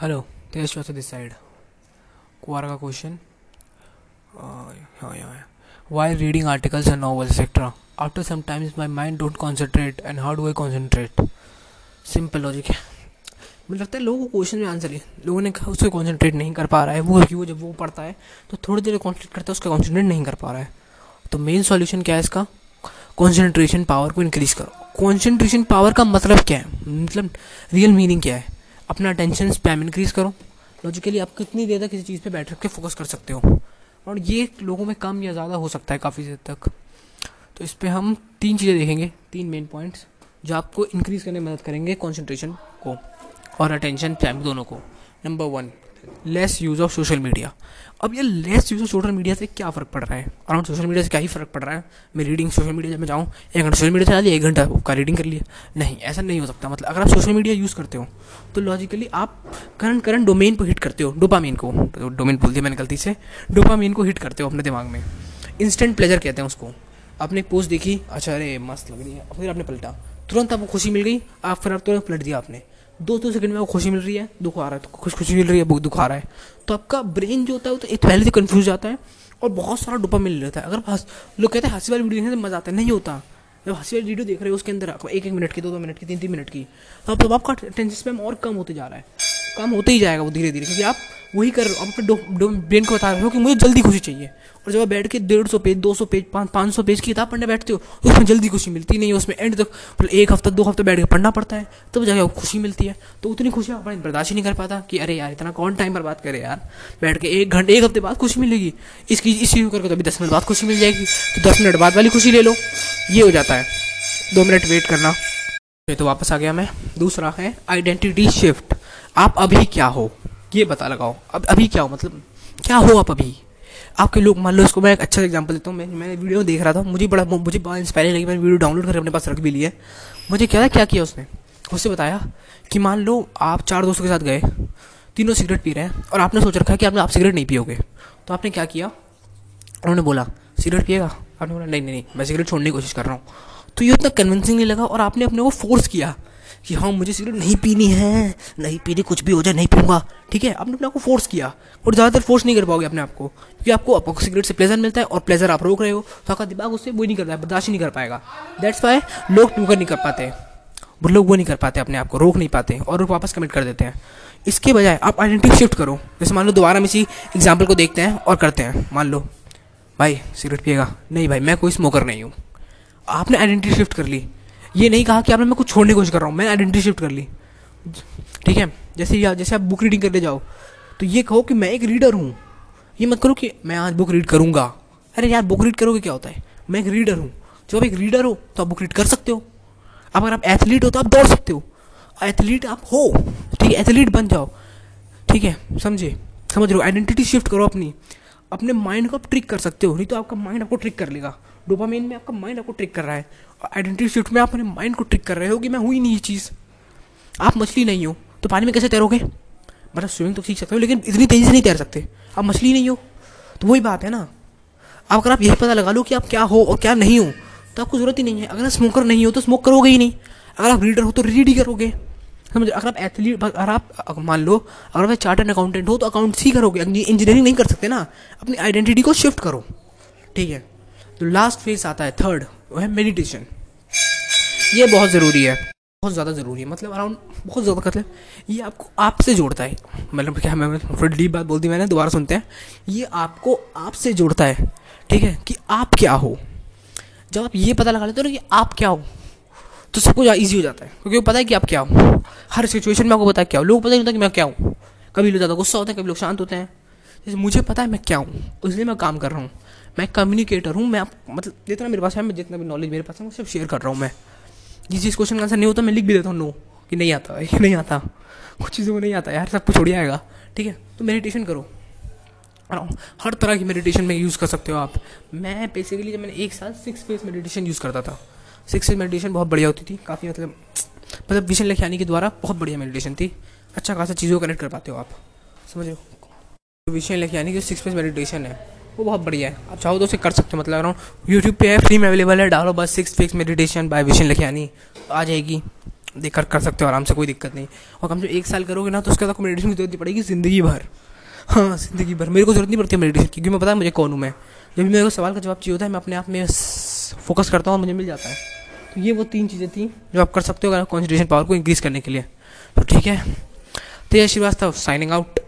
Hello तेज चौथा this side कुआरा का question हाँ यहाँ है while reading articles and novels etc after some times, my mind don't concentrate, and how do i simple logic है। मुझे लगता है लोगों को क्वेश्चन में आंसर है लोगों ने कहा उसको कॉन्सेंट्रेट नहीं कर पा रहा है। वो क्यों जब वो पढ़ता है तो थोड़ी देर कॉन्सेंट्रेट करता है, उसका कॉन्सेंट्रेट नहीं कर पा रहा है। तो मेन सॉल्यूशन क्या है इसका? कॉन्सेंट्रेशन पावर को इंक्रीज करो। कॉन्सेंट्रेशन पावर का मतलब क्या है? मतलब रियल मीनिंग क्या है? अपना अटेंशन स्पैम इंक्रीज करो। लॉजिकली आप कितनी देर तक किसी चीज़ पे बैठ के फोकस कर सकते हो। और ये लोगों में कम या ज़्यादा हो सकता है काफ़ी देर तक। तो इस पर हम तीन चीज़ें देखेंगे, तीन मेन पॉइंट्स जो आपको इंक्रीज करने में मदद करेंगे कॉन्सेंट्रेशन को और अटेंशन स्पैम दोनों को। Number one less use of social media अब ये less use of social media से क्या फ़र्क पड़ रहा है? अराउंड सोशल मीडिया से क्या ही फ़र्क पड़ रहा है? मैं रीडिंग सोशल मीडिया जब मैं जाऊँ, एक घंटा सोशल मीडिया चला लिया, एक घंटा का रीडिंग कर लिया। नहीं, ऐसा नहीं हो सकता। मतलब अगर आप सोशल मीडिया यूज़ करते हो तो लॉजिकली आप करंट करंट डोमेन को हिट करते हो डोपामीन को। तो डोमेन बोल दिया मैंने गलती से। डोपामीन को हिट करते हो अपने दिमाग में। इंस्टेंट प्लेजर कहते हैं उसको। आपने एक पोस्ट देखी अच्छा अरे, मस्त लग रही है। फिर आपने पलटा। तुरंत आपको खुशी मिल गई, आप फिर आप तुरंत पलट दिया आपने। दो दो सेकंड में वो खुशी मिल रही है, दुख आ रहा है तो खुश खुशी मिल रही है दुख आ रहा है। तो आपका ब्रेन जो होता है, वो तो पहले से कन्फ्यूज़ जाता है और बहुत सारा डुपा मिल रहता है। अगर लोग कहते हैं हँसी वाली वीडियो देखने से मज़ा आता है, नहीं होता। जब हँसी वाली वीडियो देख रहे हो उसके अंदर एक एक मिनट की दो दो मिनट की तीन तीन मिनट की तो अब आपका टेंशन स्पैम और कम होते जा रहा है। कम होते ही जाएगा वो धीरे धीरे क्योंकि आप वही कर रहे हो, अपने ब्रेन को बता रहे हो कि मुझे जल्दी खुशी चाहिए। और जब आप बैठ के डेढ़ सौ पेज, दो सौ पेज, पाँच पाँच सौ पेज की किताब पढ़ने बैठते हो तो उसमें जल्दी खुशी मिलती नहीं है, उसमें एंड तक मतलब एक हफ़्ता, दो हफ़्ते बैठ के पढ़ना पड़ता है, तब जाके खुशी मिलती है। तो उतनी खुशी आप बर्दाश्त ही नहीं कर पाता कि अरे यार, इतना कौन टाइम पर बात करे यार? बैठ के एक घंटे, एक हफ़्ते बाद खुशी मिलेगी। इसकी इस चीज़ करके तो अभी दस मिनट बाद खुशी मिल जाएगी। तो दस मिनट बाद वाली खुशी ले लो, ये हो जाता है। दो मिनट वेट करना। तो वापस आ गया मैं। दूसरा है आइडेंटिटी शिफ्ट आप अभी क्या हो? ये बता लगाओ। अब, अभी क्या हो मतलब क्या हो आप अभी? आपके लोग, मान लो इसको मैं एक अच्छा एग्जांपल देता हूँ, मैं, मैंने वीडियो देख रहा था, मुझे बड़ा मुझे बड़ा इंस्पायरिंग लगी, मैंने वीडियो डाउनलोड करके अपने पास रख भी लिया मुझे क्या क्या किया उसने? उससे बताया कि मान लो आप चार दोस्तों के साथ गए, तीनों सिगरेट पी रहे हैं, और आपने सोच रखा है कि आपने, आप सिगरेट नहीं पियोगे। तो आपने क्या किया? उन्होंने बोला सिगरेट पिएगा? आपने बोला, नहीं नहीं नहीं, मैं सिगरेट छोड़ने की कोशिश कर रहा हूँ। तो ये उतना कन्विंसिंग नहीं लगा और आपने अपने को फोर्स किया कि हाँ मुझे सिगरेट नहीं पीनी है, नहीं पीनी, कुछ भी हो जाए, नहीं पीऊँगा। ठीक है? आपने अपने आप को फोर्स किया और ज़्यादातर फोर्स नहीं कर पाओगे अपने आप को, क्योंकि आपको आपको सिगरेट से प्लेजर मिलता है और प्लेजर आप रोक रहे हो तो आपका दिमाग उससे वो नहीं करता है बर्दाश्त नहीं कर पाएगा। दैट्स वाई लोग टूकर नहीं कर पाते। वो लोग वो नहीं कर पाते अपने आप को, रोक नहीं पाते और वापस कमिट कर देते हैं। इसके बजाय आप आइडेंटिटी शिफ्ट करो। जैसे मान लो दोबारा हम इसी एग्ज़ाम्पल को देखते हैं और करते हैं। मान लो, भाई सिगरेट पिएगा? नहीं भाई, मैं कोई स्मोकर नहीं हूँ। आपने आइडेंटिटी शिफ्ट कर ली। ये नहीं कहा कि आपने मैं कुछ छोड़ने की कोशिश कर रहा हूँ, मैं आइडेंटिटी शिफ्ट कर ली। ठीक है? जैसे या, जैसे आप बुक रीडिंग करने जाओ तो ये कहो कि मैं एक रीडर हूँ। ये मत करो कि मैं आज बुक रीड करूँगा। अरे यार बुक रीड करोगे क्या होता है? मैं एक रीडर हूँ। जब आप एक रीडर हो तो आप बुक रीड कर सकते हो। अब अगर आप एथलीट हो तो आप दौड़ सकते हो। एथलीट आप हो, ठीक है? एथलीट बन जाओ। ठीक है? समझे? समझ रहे हो? आइडेंटिटी शिफ्ट करो अपनी। अपने माइंड को आप ट्रिक कर सकते हो, नहीं तो आपका माइंड आपको ट्रिक कर लेगा। डोपामीन में आपका माइंड आपको ट्रिक कर रहा है। और आइडेंटिटी शिफ्ट में आप अपने माइंड को ट्रिक कर रहे हो कि मैं हुई नहीं ये चीज़। आप मछली नहीं हो तो पानी में कैसे तैरोगे? मतलब स्विमिंग तो सीख सकते हो, लेकिन इतनी तेज़ी से नहीं तैर सकते। आप मछली नहीं हो तो वही बात है ना। अब अगर आप यही पता लगा लो कि आप क्या हो और क्या नहीं हो तो आपको ज़रूरत ही नहीं है। अगर आप स्मोकर नहीं हो तो स्मोक करोगे ही नहीं। अगर आप रीडर हो तो रीड ही करोगे। समझ? अगर आप एथलीट अगर आप मान लो, अगर आप चार्टर्ड अकाउंटेंट हो तो अकाउंट्स ही करोगे। इंजीनियरिंग नहीं कर सकते ना। अपनी आइडेंटिटी को शिफ्ट करो। ठीक है? तो लास्ट फ़ेज़ आता है थर्ड वो है मेडिटेशन ये बहुत ज़रूरी है, बहुत ज़्यादा ज़रूरी है मतलब अराउंड बहुत ज़्यादा मतलब ये आपको आपसे जोड़ता है। मतलब क्या, मैं थोड़ी डीप बात बोल दी मैंने, दोबारा सुनते हैं। ये आपको आपसे जोड़ता है, ठीक है, कि आप क्या हो। जब आप ये पता लगा लेते हो ना कि आप क्या हो तो सब कुछ ईजी हो जाता है। क्योंकि वो पता है कि आप क्या हो। हर सिचुएशन में आपको पता है क्या हो। लोग पता नहीं होता कि मैं क्या हूँ। कभी लोग ज़्यादा गुस्सा होते हैं, कभी लोग शांत होते हैं। जैसे मुझे पता है मैं क्या हूँ, इसलिए मैं काम कर रहा हूँ। मैं कम्युनिकेटर हूँ, मैं आप मतलब जितना मेरे पास है, मैं जितना भी नॉलेज मेरे पास है, वो सब शेयर कर रहा हूँ मैं। जिस चीज़ क्वेश्चन का आंसर नहीं होता, मैं लिख भी देता हूँ नो कि नहीं आता, ये नहीं आता। कुछ चीज़ों को नहीं आता, यार, सब कुछ छोड़ आएगा, ठीक है? तो मेडिटेशन करो। हर तरह की मेडिटेशन में यूज़ कर सकते हो आप। मैं बेसिकली जब मैंने एक साल सिक्स फ़ेज़ मेडिटेशन यूज़ करता था। सिक्स फ़ेज़ मेडिटेशन बहुत बढ़िया होती थी, काफ़ी मतलब मतलब विशन लखियानी के द्वारा बहुत बढ़िया मेडिटेशन थी। अच्छा खासा चीज़ों को कनेक्ट कर पाते हो आप, समझ विषय लखियानी की सिक्स फेस मेडिटेशन है, वो बहुत बढ़िया है। आप चाहो तो उसे कर सकते हो मतलब अराउंड यूट्यूब पे है फ्री में अवेलेबल है, डालो बस six phase meditation by Vishen Lakhiani आ जाएगी। देख कर कर सकते हो, आराम से, कोई दिक्कत नहीं। और कम से एक साल करोगे ना तो उसके बाद मेडिटेशन की ज़रूरत नहीं पड़ेगी, ज़िंदगी भर। हाँ ज़िंदगी भर। मेरे को ज़रूरत नहीं पड़ती मेडिटेशन की, क्योंकि मैं पता है मुझे कौन हूँ मैं। जब भी मेरे को सवाल का जवाब चाहिए होता है, मैं अपने आप में फोकस करता हूँ और मुझे मिल जाता है। तो ये वो तीन चीज़ें थी, जो आप कर सकते हो अगर कॉन्सेंट्रेशन पावर को इंक्रीज़ करने के लिए। तो ठीक है। तेज श्रीवास्तव साइनिंग आउट